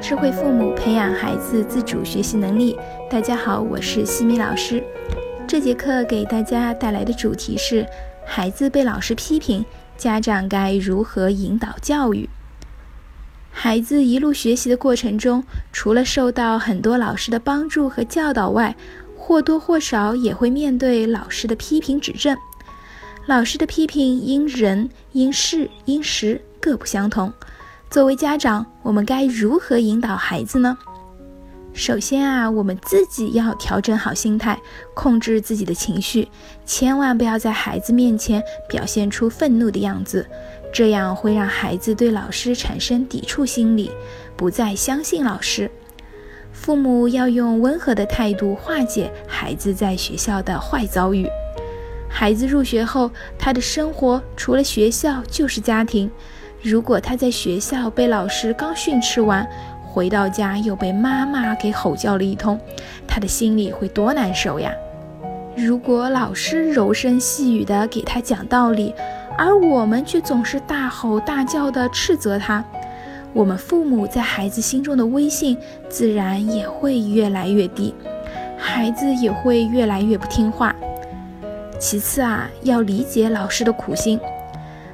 智慧父母，培养孩子自主学习能力。大家好，我是西米老师。这节课给大家带来的主题是：孩子被老师批评，家长该如何引导教育？孩子一路学习的过程中，除了受到很多老师的帮助和教导外，或多或少也会面对老师的批评指正。老师的批评因人、因事、因时各不相同。作为家长，我们该如何引导孩子呢？首先啊，我们自己要调整好心态，控制自己的情绪，千万不要在孩子面前表现出愤怒的样子，这样会让孩子对老师产生抵触心理，不再相信老师。父母要用温和的态度化解孩子在学校的坏遭遇。孩子入学后，他的生活除了学校就是家庭。如果他在学校被老师刚训斥完，回到家又被妈妈给吼叫了一通，他的心里会多难受呀！如果老师柔声细语地给他讲道理，而我们却总是大吼大叫地斥责他，我们父母在孩子心中的威信自然也会越来越低，孩子也会越来越不听话。其次啊，要理解老师的苦心。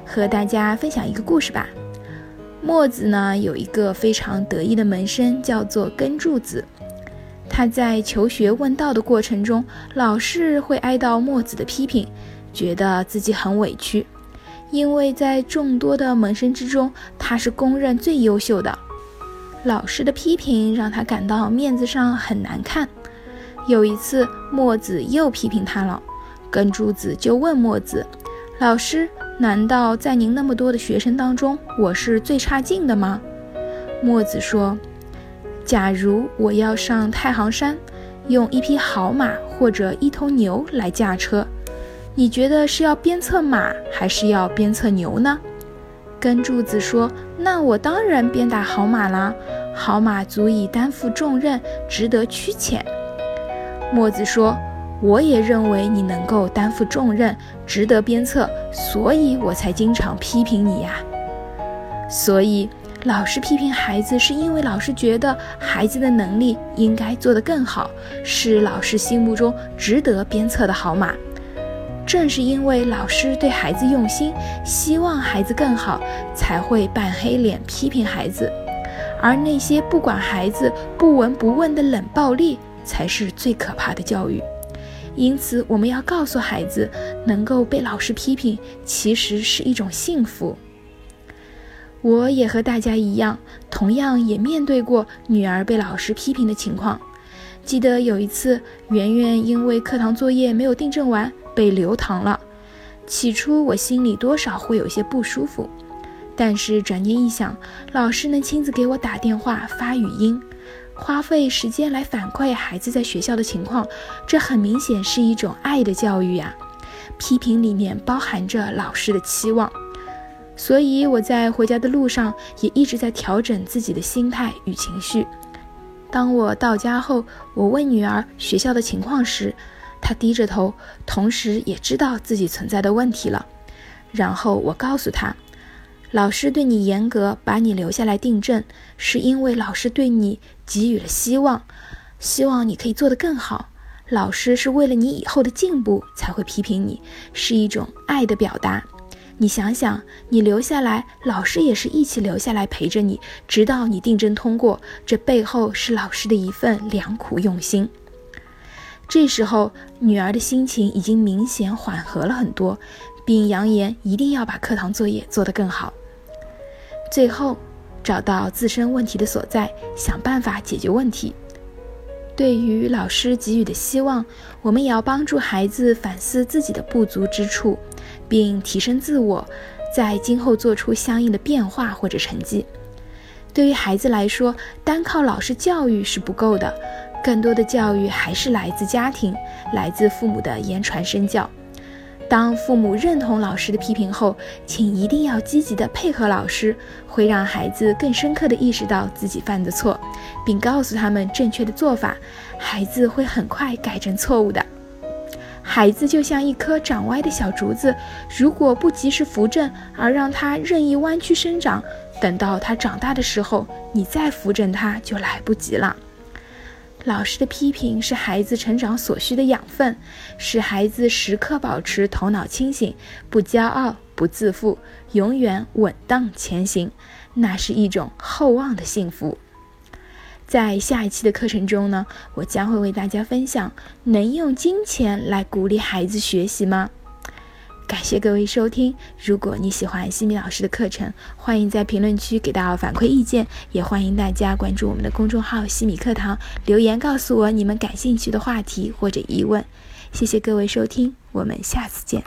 和大家分享一个故事吧。墨子呢有一个非常得意的门生，叫做根柱子。他在求学问道的过程中，老是会挨到墨子的批评，觉得自己很委屈，因为在众多的门生之中，他是公认最优秀的。老师的批评让他感到面子上很难看。有一次，墨子又批评他了，根柱子就问墨子：“老师。”难道在您那么多的学生当中，我是最差劲的吗？墨子说：“假如我要上太行山，用一匹好马或者一头牛来驾车，你觉得是要鞭策马，还是要鞭策牛呢？”根柱子说：“那我当然鞭打好马啦，好马足以担负重任，值得驱遣。”墨子说。我也认为你能够担负重任，值得鞭策，所以我才经常批评你呀。所以，老师批评孩子，是因为老师觉得孩子的能力应该做得更好，是老师心目中值得鞭策的好马。正是因为老师对孩子用心，希望孩子更好，才会扮黑脸批评孩子。而那些不管孩子、不闻不问的冷暴力，才是最可怕的教育。因此，我们要告诉孩子，能够被老师批评，其实是一种幸福。我也和大家一样，同样也面对过女儿被老师批评的情况。记得有一次，圆圆因为课堂作业没有订正完，被留堂了。起初，我心里多少会有些不舒服，但是转念一想，老师能亲自给我打电话、发语音。花费时间来反馈孩子在学校的情况，这很明显是一种爱的教育呀。批评里面包含着老师的期望，所以我在回家的路上也一直在调整自己的心态与情绪。当我到家后，我问女儿学校的情况时，她低着头，同时也知道自己存在的问题了。然后我告诉她。老师对你严格，把你留下来订正，是因为老师对你给予了希望，希望你可以做得更好。老师是为了你以后的进步才会批评你，是一种爱的表达。你想想，你留下来，老师也是一起留下来陪着你，直到你订正通过，这背后是老师的一份良苦用心。这时候，女儿的心情已经明显缓和了很多，并扬言一定要把课堂作业做得更好。最后，找到自身问题的所在，想办法解决问题。对于老师给予的希望，我们也要帮助孩子反思自己的不足之处，并提升自我，在今后做出相应的变化或者成绩。对于孩子来说，单靠老师教育是不够的，更多的教育还是来自家庭，来自父母的言传身教。当父母认同老师的批评后，请一定要积极的配合老师，会让孩子更深刻的意识到自己犯的错，并告诉他们正确的做法，孩子会很快改正错误的。孩子就像一棵长歪的小竹子，如果不及时扶正，而让它任意弯曲生长，等到它长大的时候，你再扶正它就来不及了。老师的批评是孩子成长所需的养分，使孩子时刻保持头脑清醒，不骄傲、不自负，永远稳当前行。那是一种厚望的幸福。在下一期的课程中呢，我将会为大家分享：能用金钱来鼓励孩子学习吗？感谢各位收听。如果你喜欢西米老师的课程，欢迎在评论区给到反馈意见，也欢迎大家关注我们的公众号“西米课堂”，留言告诉我你们感兴趣的话题或者疑问。谢谢各位收听，我们下次见。